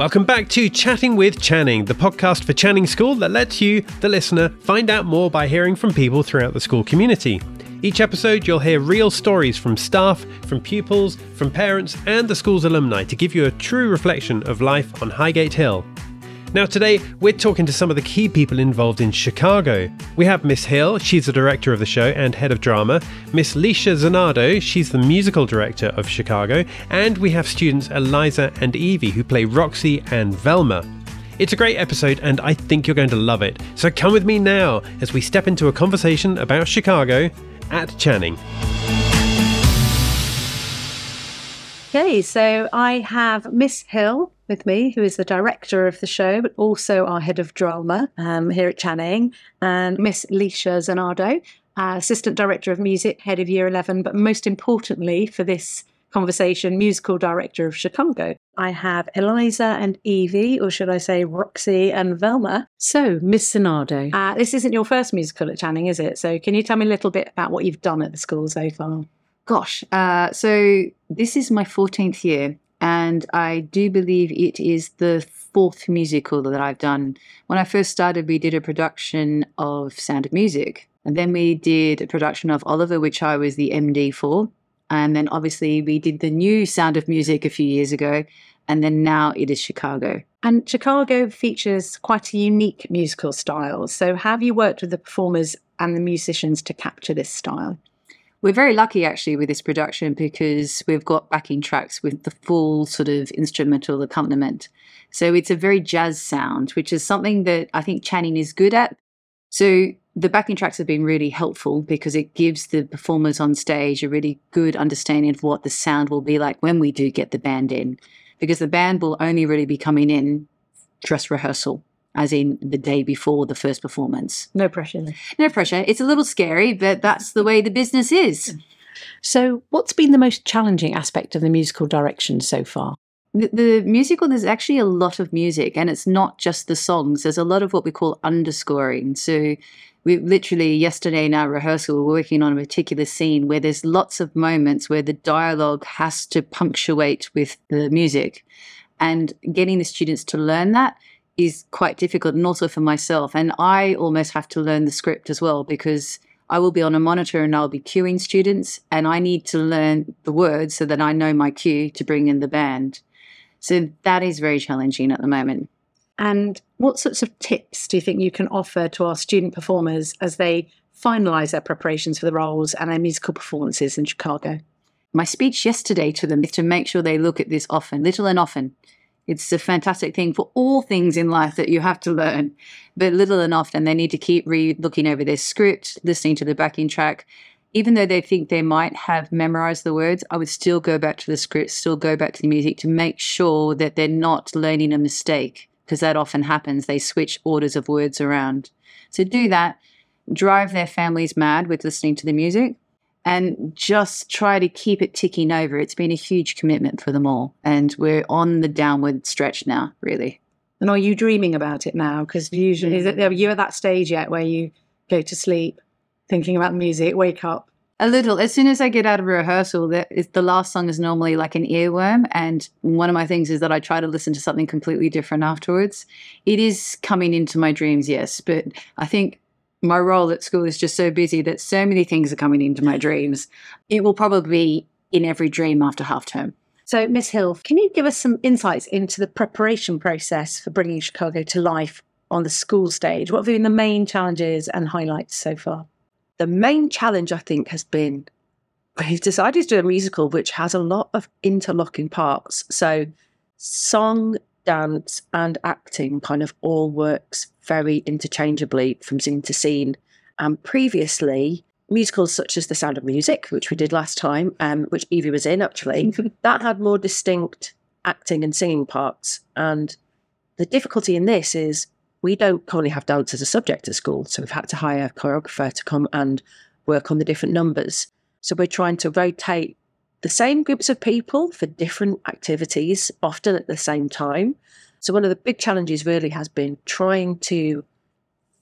Welcome back to Chatting with Channing, the podcast for Channing School that lets you, the listener, find out more by hearing from people throughout the school community. Each episode, you'll hear real stories from staff, from pupils, from parents, and the school's alumni to give you a true reflection of life on Highgate Hill. Now, today we're talking to some of the key people involved in Chicago. We have Miss Hill, she's the director of the show and head of drama, Miss Leisha Zanardo, she's the musical director of Chicago, and we have students Eliza and Evie who play Roxie and Velma. It's a great episode, and I think you're going to love it. So come with me now as we step into a conversation about Chicago at Channing. Okay, so I have Miss Hill with me, who is the director of the show, but also our head of drama um, here at Channing, and Miss Leisha Zanardo, uh, assistant director of music, head of year 11, but most importantly for this conversation, musical director of Chicago. I have Eliza and Evie, or should I say Roxie and Velma. So, Miss Zanardo, uh, this isn't your first musical at Channing, is it? So, can you tell me a little bit about what you've done at the school so far? Gosh, uh, so this is my 14th year, and I do believe it is the fourth musical that I've done. When I first started, we did a production of Sound of Music, and then we did a production of Oliver, which I was the MD for. And then obviously, we did the new Sound of Music a few years ago, and then now it is Chicago. And Chicago features quite a unique musical style. So, have you worked with the performers and the musicians to capture this style? We're very lucky actually with this production because we've got backing tracks with the full sort of instrumental accompaniment. So it's a very jazz sound, which is something that I think Channing is good at. So the backing tracks have been really helpful because it gives the performers on stage a really good understanding of what the sound will be like when we do get the band in. Because the band will only really be coming in dress rehearsal as in the day before the first performance. No pressure. No pressure. It's a little scary, but that's the way the business is. So, what's been the most challenging aspect of the musical direction so far? The, the, musical, there's actually a lot of music, and it's not just the songs. There's a lot of what we call underscoring. So, we literally yesterday in our rehearsal, we we're working on a particular scene where there's lots of moments where the dialogue has to punctuate with the music. And getting the students to learn that is quite difficult and also for myself. And I almost have to learn the script as well because I will be on a monitor and I'll be cueing students and I need to learn the words so that I know my cue to bring in the band. So that is very challenging at the moment. And what sorts of tips do you think you can offer to our student performers as they finalise their preparations for the roles and their musical performances in Chicago? My speech yesterday to them is to make sure they look at this often, little and often. It's a fantastic thing for all things in life that you have to learn, but little and often they need to keep re looking over their script, listening to the backing track. Even though they think they might have memorized the words, I would still go back to the script, still go back to the music to make sure that they're not learning a mistake, because that often happens. They switch orders of words around. So do that. Drive their families mad with listening to the music and just try to keep it ticking over. It's been a huge commitment for them all. And we're on the downward stretch now, really. And are you dreaming about it now? Because usually, is it, are you at that stage yet where you go to sleep thinking about music, wake up? A little. As soon as I get out of rehearsal, that is, the last song is normally like an earworm. And one of my things is that I try to listen to something completely different afterwards. It is coming into my dreams, yes. But I think my role at school is just so busy that so many things are coming into my dreams. It will probably be in every dream after half term. So, Miss Hill, can you give us some insights into the preparation process for bringing Chicago to life on the school stage? What have been the main challenges and highlights so far? The main challenge, I think, has been we've decided to do a musical which has a lot of interlocking parts. So, song, dance, and acting kind of all works very interchangeably from scene to scene. And previously, musicals such as The Sound of Music, which we did last time, um, which Evie was in actually, that had more distinct acting and singing parts. And the difficulty in this is we don't currently have dance as a subject at school. So we've had to hire a choreographer to come and work on the different numbers. So we're trying to rotate the same groups of people for different activities, often at the same time. So, one of the big challenges really has been trying to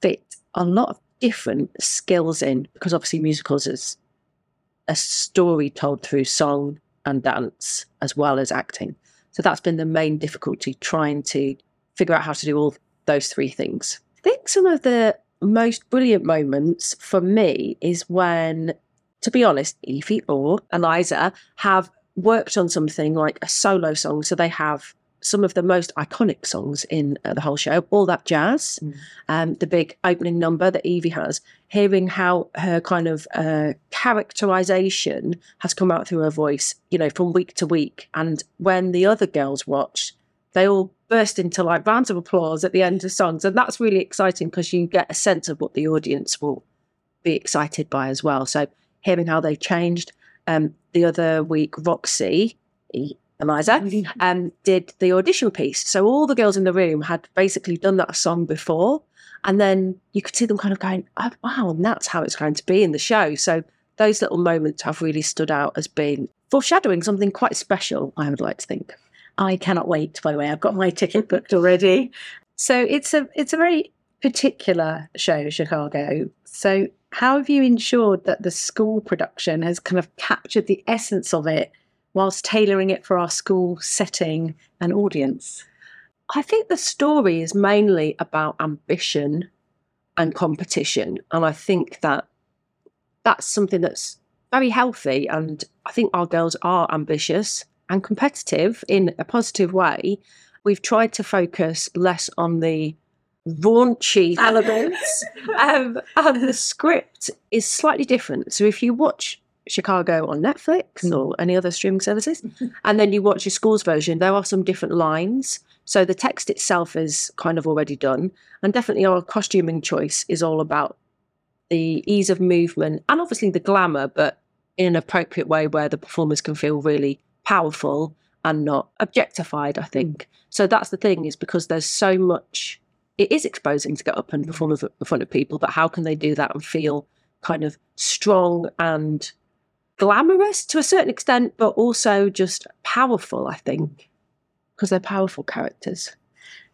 fit a lot of different skills in, because obviously, musicals is a story told through song and dance as well as acting. So that's been the main difficulty trying to figure out how to do all those three things. I think some of the most brilliant moments for me is when, to be honest, Evie or Eliza have worked on something like a solo song. So they have some of the most iconic songs in uh, the whole show, all that jazz, Mm. um, the big opening number that Evie has, hearing how her kind of uh, characterization has come out through her voice, you know, from week to week. And when the other girls watch, they all burst into like rounds of applause at the end of songs. And that's really exciting because you get a sense of what the audience will be excited by as well. So hearing how they've changed. Um, the other week, Roxie, Eliza, um, did the audition piece. So all the girls in the room had basically done that song before. And then you could see them kind of going, oh, wow, and that's how it's going to be in the show. So those little moments have really stood out as being foreshadowing something quite special, I would like to think. I cannot wait. By the way, I've got my ticket booked already. So it's a it's a very particular show, Chicago. So how have you ensured that the school production has kind of captured the essence of it, whilst tailoring it for our school setting and audience? I think the story is mainly about ambition and competition. And I think that that's something that's very healthy. And I think our girls are ambitious and competitive in a positive way. We've tried to focus less on the raunchy elements. um, and the script is slightly different. So if you watch Chicago on Netflix hmm. or any other streaming services, and then you watch your school's version, there are some different lines. So the text itself is kind of already done. And definitely our costuming choice is all about the ease of movement and obviously the glamour, but in an appropriate way where the performers can feel really powerful and not objectified, I think. So that's the thing, is because there's so much it is exposing to get up and perform in front of people, but how can they do that and feel kind of strong and glamorous to a certain extent, but also just powerful, I think, because they're powerful characters.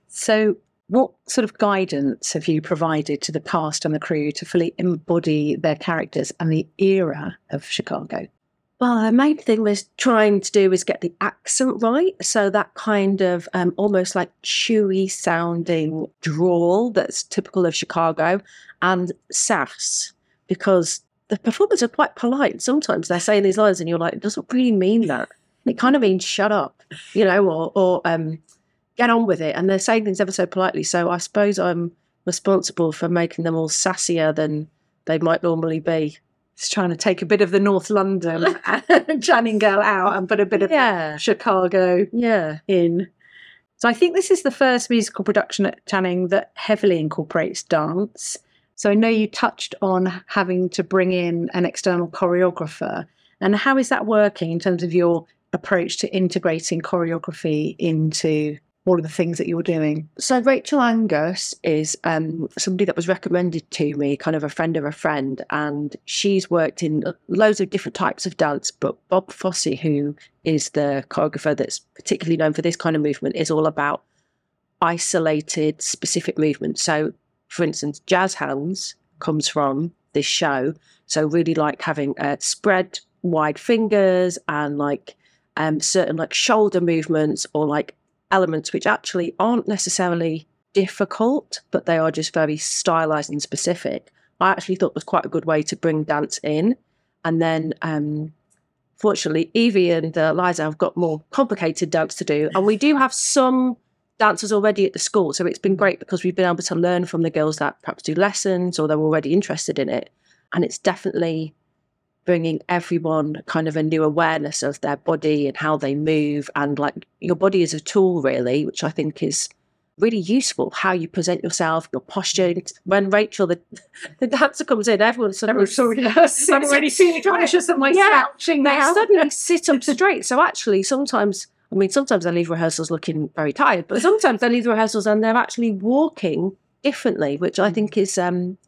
So, what sort of guidance have you provided to the cast and the crew to fully embody their characters and the era of Chicago? Well, the main thing we're trying to do is get the accent right. So that kind of um, almost like chewy sounding drawl that's typical of Chicago and sass, because the performers are quite polite. Sometimes they're saying these lines and you're like, it doesn't really mean that. It kind of means shut up, you know, or, or um, get on with it. And they're saying things ever so politely. So I suppose I'm responsible for making them all sassier than they might normally be. Just trying to take a bit of the North London Channing girl out and put a bit of Yeah. Chicago Yeah. in. So I think this is the first musical production at Channing that heavily incorporates dance. So I know you touched on having to bring in an external choreographer. And how is that working in terms of your approach to integrating choreography into all of the things that you're doing? So Rachel Angus is um, somebody that was recommended to me, kind of a friend of a friend, and she's worked in loads of different types of dance. But Bob Fosse, who is the choreographer that's particularly known for this kind of movement, is all about isolated, specific movements. So, for instance, jazz hands comes from this show. So, really like having uh, spread wide fingers and like um, certain like shoulder movements or like elements which actually aren't necessarily difficult, but they are just very stylized and specific. I actually thought was quite a good way to bring dance in. And then, um, fortunately, Evie and uh, Liza have got more complicated dance to do. And we do have some dancers already at the school. So it's been great because we've been able to learn from the girls that perhaps do lessons or they're already interested in it. And it's definitely bringing everyone kind of a new awareness of their body and how they move. And like your body is a tool really which i think is really useful how you present yourself your posture. When rachel the, the dancer comes in everyone suddenly I'm already seeing conscious of my Yeah, slouching they suddenly sit up straight. So actually sometimes i mean sometimes they leave rehearsals looking very tired but sometimes they leave rehearsals and they're actually walking differently which i think is um,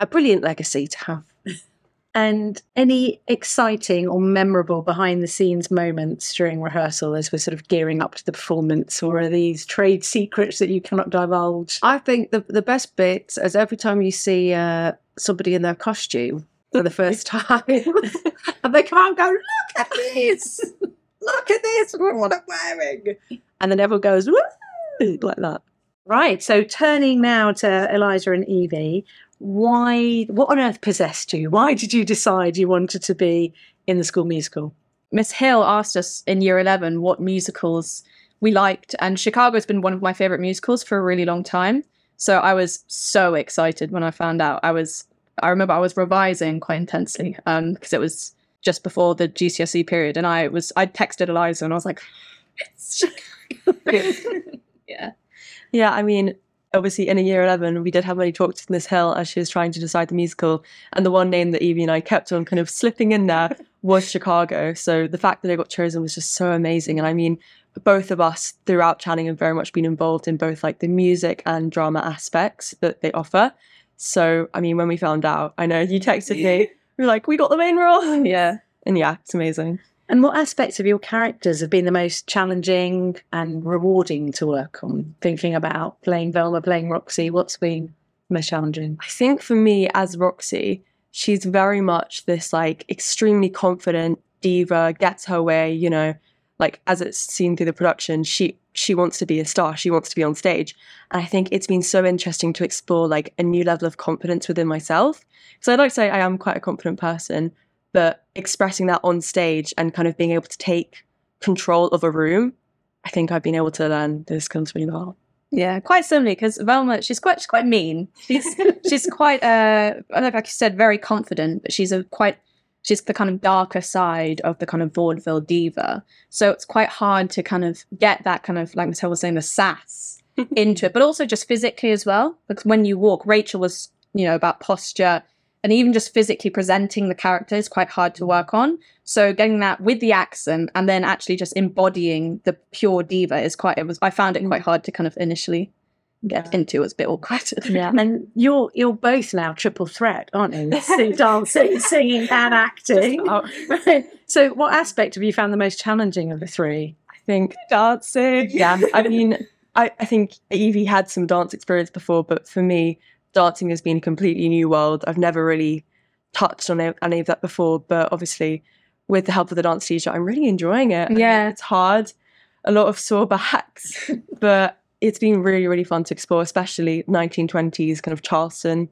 a brilliant legacy to have And any exciting or memorable behind the scenes moments during rehearsal as we're sort of gearing up to the performance, or are these trade secrets that you cannot divulge? I think the the best bits is every time you see uh, somebody in their costume for the first time, and they come out and go, "Look at this." look at this, look what I'm wearing. And then everyone goes, Woo! like that. Right. So turning now to Eliza and Evie, why? What on earth possessed you? Why did you decide you wanted to be in the school musical? Miss Hill asked us in year 11 what musicals we liked, and Chicago's been one of my favorite musicals for a really long time. So I was so excited when I found out. I was, I remember I was revising quite intensely um, because it was just before the GCSE period, and I was, I texted Eliza and I was like, it's yeah. Yeah, I mean, obviously in a year 11, we did have many talks with Miss Hill as she was trying to decide the musical. And the one name that Evie and I kept on kind of slipping in there was Chicago. So the fact that it got chosen was just so amazing. And I mean, both of us throughout Channing have very much been involved in both like the music and drama aspects that they offer. So, I mean, when we found out, I know you texted me, we were like, we got the main role. Yeah. And yeah, it's amazing. And what aspects of your characters have been the most challenging and rewarding to work on? Thinking about playing Velma, playing Roxie, what's been most challenging? I think for me as Roxie, she's very much this like extremely confident diva, gets her way, you know, like as it's seen through the production, she she wants to be a star, she wants to be on stage. And I think it's been so interesting to explore like a new level of confidence within myself. So I'd like to say I am quite a confident person, but expressing that on stage and kind of being able to take control of a room, I think I've been able to learn those skills really well. Yeah, quite similarly because Velma, she's quite she's quite mean. She's she's quite uh, I don't know, like you said, very confident, but she's a quite she's the kind of darker side of the kind of vaudeville diva. So it's quite hard to kind of get that kind of like Michelle was saying, the sass into it, but also just physically as well. Because when you walk, Rachel was you know about posture and even just physically presenting the character is quite hard to work on. So getting that with the accent and then actually just embodying the pure diva is quite. It was. I found it quite mm. hard to kind of initially get into. It was a bit awkward. Yeah, and you're you're both now triple threat, aren't you? Dancing, singing, and acting. Right. So, what aspect have you found the most challenging of the three? I think dancing. Yeah, I mean, I, I think Evie had some dance experience before, but for me, dancing has been a completely new world. I've never really touched on any of that before, but obviously, with the help of the dance teacher, I'm really enjoying it. Yeah. it's hard, a lot of sore backs, but it's been really, really fun to explore, especially 1920s kind of Charleston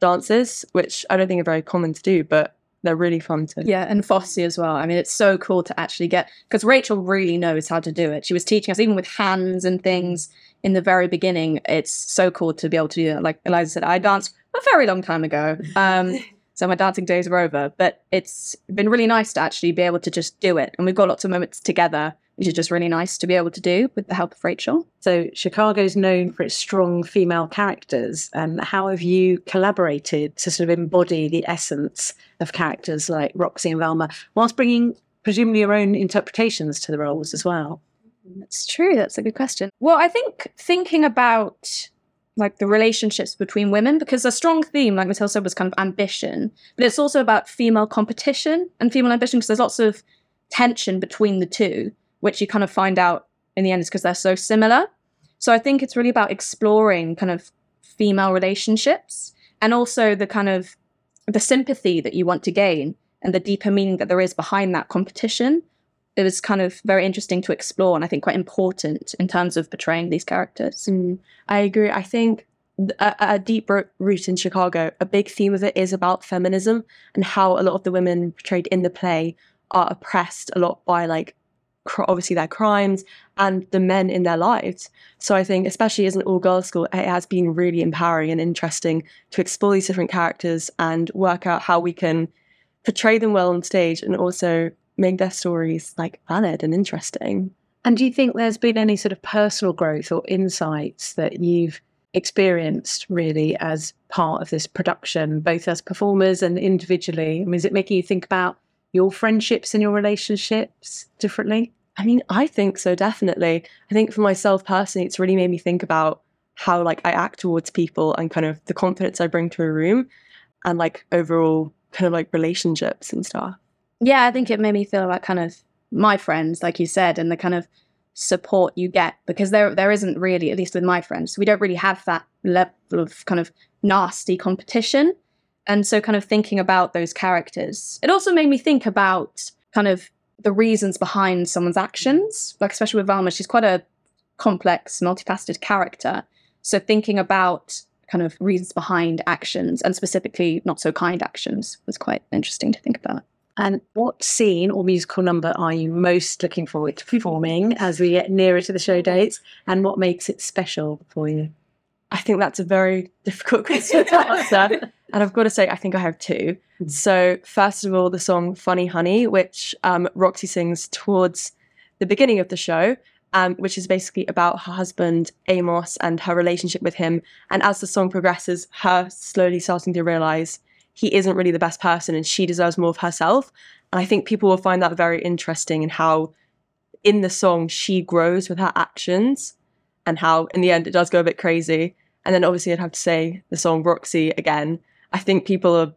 dances, which I don't think are very common to do, but they're really fun to. Yeah, and Fosse as well. I mean, it's so cool to actually get because Rachel really knows how to do it. She was teaching us even with hands and things in the very beginning. It's so cool to be able to do that. Like Eliza said, I danced a very long time ago. Um, so my dancing days are over, but it's been really nice to actually be able to just do it. And we've got lots of moments together, which is just really nice to be able to do with the help of Rachel. So, Chicago's known for its strong female characters. And how have you collaborated to sort of embody the essence of characters like Roxie and Velma, whilst bringing presumably your own interpretations to the roles as well? That's true. That's a good question. Well, I think thinking about like the relationships between women, because a strong theme, like Matilda said, was kind of ambition, but it's also about female competition and female ambition because there's lots of tension between the two, which you kind of find out in the end is because they're so similar. So I think it's really about exploring kind of female relationships and also the kind of the sympathy that you want to gain and the deeper meaning that there is behind that competition it was kind of very interesting to explore and I think quite important in terms of portraying these characters. Mm, I agree. I think a, a deep root in Chicago, a big theme of it is about feminism and how a lot of the women portrayed in the play are oppressed a lot by like obviously their crimes and the men in their lives. So I think, especially as an all girls school, it has been really empowering and interesting to explore these different characters and work out how we can portray them well on stage and also make their stories like valid and interesting. And do you think there's been any sort of personal growth or insights that you've experienced really as part of this production, both as performers and individually? I mean, is it making you think about your friendships and your relationships differently? I mean, I think so, definitely. I think for myself personally, it's really made me think about how like I act towards people and kind of the confidence I bring to a room and like overall kind of like relationships and stuff. Yeah, I think it made me feel like kind of my friends, like you said, and the kind of support you get because there there isn't really, at least with my friends, we don't really have that level of kind of nasty competition. And so kind of thinking about those characters. It also made me think about kind of the reasons behind someone's actions. Like especially with Velma, she's quite a complex, multifaceted character. So thinking about kind of reasons behind actions and specifically not so kind actions was quite interesting to think about. And what scene or musical number are you most looking forward to performing as we get nearer to the show dates? And what makes it special for you? I think that's a very difficult question to answer. and I've got to say, I think I have two. So, first of all, the song Funny Honey, which um, Roxie sings towards the beginning of the show, um, which is basically about her husband, Amos, and her relationship with him. And as the song progresses, her slowly starting to realize he isn't really the best person and she deserves more of herself. And I think people will find that very interesting in how, in the song, she grows with her actions and how, in the end, it does go a bit crazy. And then obviously, I'd have to say the song Roxie again. I think people are,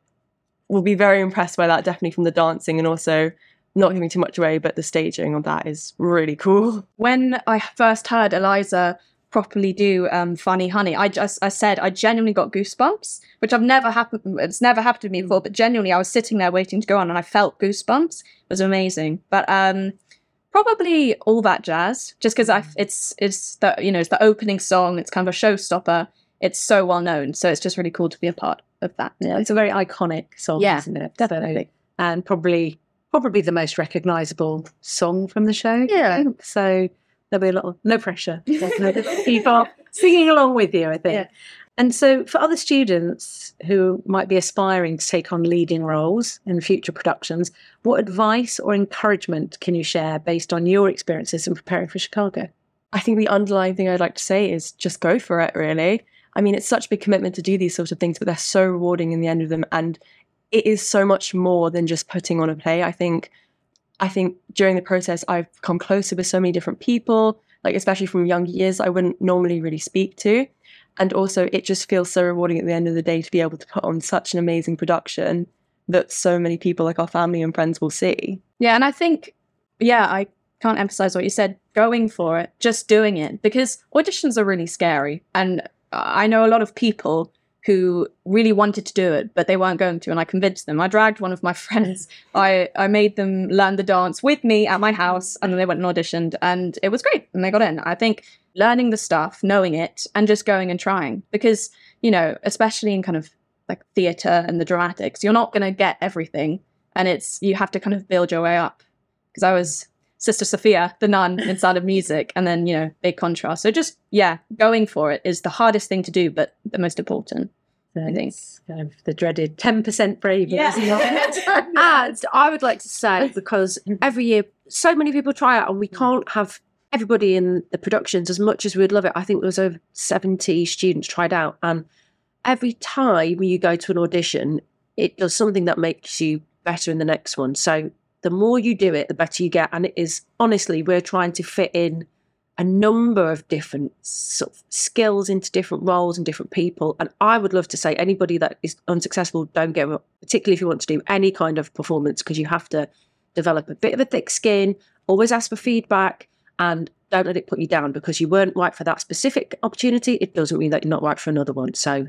will be very impressed by that, definitely from the dancing and also not giving too much away, but the staging of that is really cool. When I first heard Eliza properly do um, Funny Honey, I just I said I genuinely got goosebumps, which I've never happened. It's never happened to me before, but genuinely, I was sitting there waiting to go on, and I felt goosebumps. It was amazing. But um, probably all that jazz, just because I mm. it's it's the you know it's the opening song. It's kind of a showstopper. It's so well known, so it's just really cool to be a part of that. Yeah, it's a very iconic song, Yeah, isn't it? definitely. And probably probably the most recognisable song from the show. Yeah. So there'll be a lot of no pressure. People singing along with you, I think. Yeah. And so for other students who might be aspiring to take on leading roles in future productions, what advice or encouragement can you share based on your experiences in preparing for Chicago? I think the underlying thing I'd like to say is just go for it, really. I mean, it's such a big commitment to do these sort of things, but they're so rewarding in the end of them. And it is so much more than just putting on a play. I think I think during the process I've come closer with so many different people, like especially from younger years I wouldn't normally really speak to. And also it just feels so rewarding at the end of the day to be able to put on such an amazing production that so many people like our family and friends will see. Yeah, and I think, yeah, I can't emphasize what you said. Going for it, just doing it, because auditions are really scary. And I know a lot of people who really wanted to do it, but they weren't going to, and I convinced them. I dragged one of my friends. I, I made them learn the dance with me at my house, and then they went and auditioned, and it was great, and they got in. I think learning the stuff, knowing it, and just going and trying, because, you know, especially in kind of like theatre and the dramatics, you're not going to get everything, and it's, you have to kind of build your way up. Because I was Sister Sophia, the nun in Sound of Music, and then, you know, big contrast. So just, yeah, going for it is the hardest thing to do, but the most important. So I think. it's kind of the dreaded 10% braver, Yeah. And ah, I would like to say, because every year so many people try out, and we mm. can't have everybody in the productions as much as we would love it. I think there was over 70 students tried out. And every time you go to an audition, it does something that makes you better in the next one. So the more you do it, the better you get. And it is honestly, we're trying to fit in a number of different sort of skills into different roles and different people. And I would love to say anybody that is unsuccessful, don't get particularly if you want to do any kind of performance, because you have to develop a bit of a thick skin, always ask for feedback, and don't let it put you down because you weren't right for that specific opportunity. It doesn't mean that you're not right for another one. So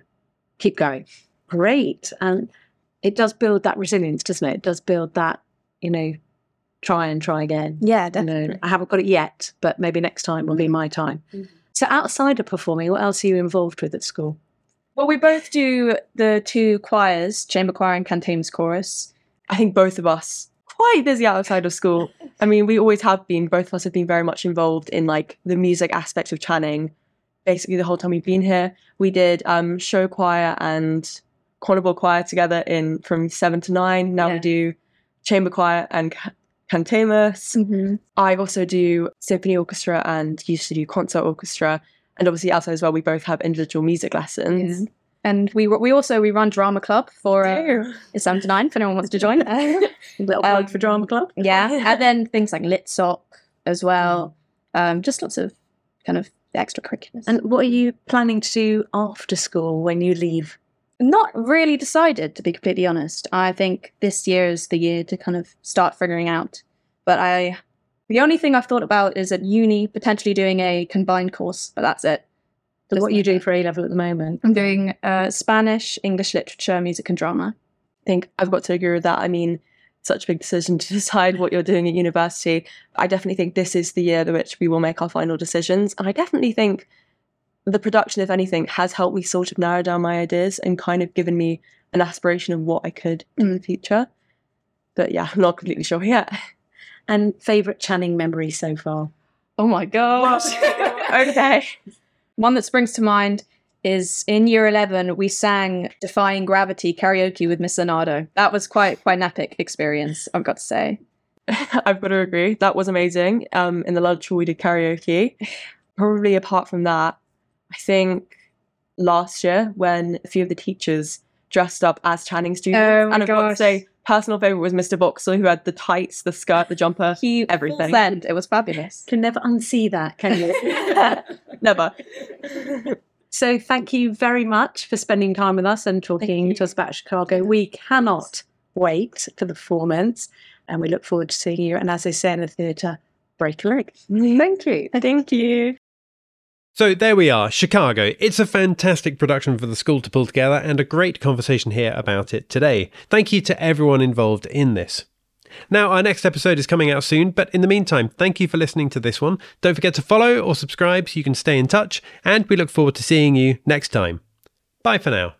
keep going. Great. And it does build that resilience, doesn't it? It does build that, you know, try and try again. Yeah, You know, I haven't got it yet, but maybe next time will be my time. So outside of performing, what else are you involved with at school? Well, we both do the two choirs, chamber choir and cantamus chorus. I think both of us quite busy outside of school. I mean, we always have been. Both of us have been very much involved in like the music aspect of Channing. Basically, the whole time we've been here, we did um, show choir and cornerball choir together in from seven to nine. Now Yeah. we do chamber choir and cantamus. Mm-hmm. I also do symphony orchestra and used to do concert orchestra. And obviously outside as well, we both have individual music lessons. And we we also we run drama club for uh, it's seven to nine if anyone wants to join. Little Um, for drama club. yeah, and then things like lit sock as well. Um, just lots of kind of extracurriculars. And what are you planning to do after school when you leave? Not really decided to be completely honest. I think this year is the year to kind of start figuring out. But I, the only thing I've thought about is at uni potentially doing a combined course, but that's it. So what are you doing for A level at the moment? I'm doing uh, Spanish, English literature, music, and drama. I think I've got to agree with that. I mean, such a big decision to decide what you're doing at university. I definitely think this is the year in which we will make our final decisions. And I definitely think the production, if anything, has helped me sort of narrow down my ideas and kind of given me an aspiration of what I could in the future. But yeah, I'm not completely sure yet. And favourite Channing memory so far? Oh my gosh. okay. One that springs to mind is in year 11, we sang Defying Gravity karaoke with Miss Zanardo. That was quite quite an epic experience, I've got to say. I've got to agree. That was amazing. Um, in the lunch we did karaoke. Probably apart from that, I think last year when a few of the teachers dressed up as Channing students, Oh and I've got to say, personal favorite was Mr. Boxer, who had the tights, the skirt, the jumper, He everything. Send. It was fabulous. Can never unsee that, can you? Never. so thank you very much for spending time with us and talking to us about Chicago. We cannot wait for the performance and we look forward to seeing you. And as they say in the theatre, break a leg. Thank you. Thank you. So there we are, Chicago. It's a fantastic production for the school to pull together and a great conversation here about it today. Thank you to everyone involved in this. Now, our next episode is coming out soon, but in the meantime, thank you for listening to this one. Don't forget to follow or subscribe so you can stay in touch, and we look forward to seeing you next time. Bye for now.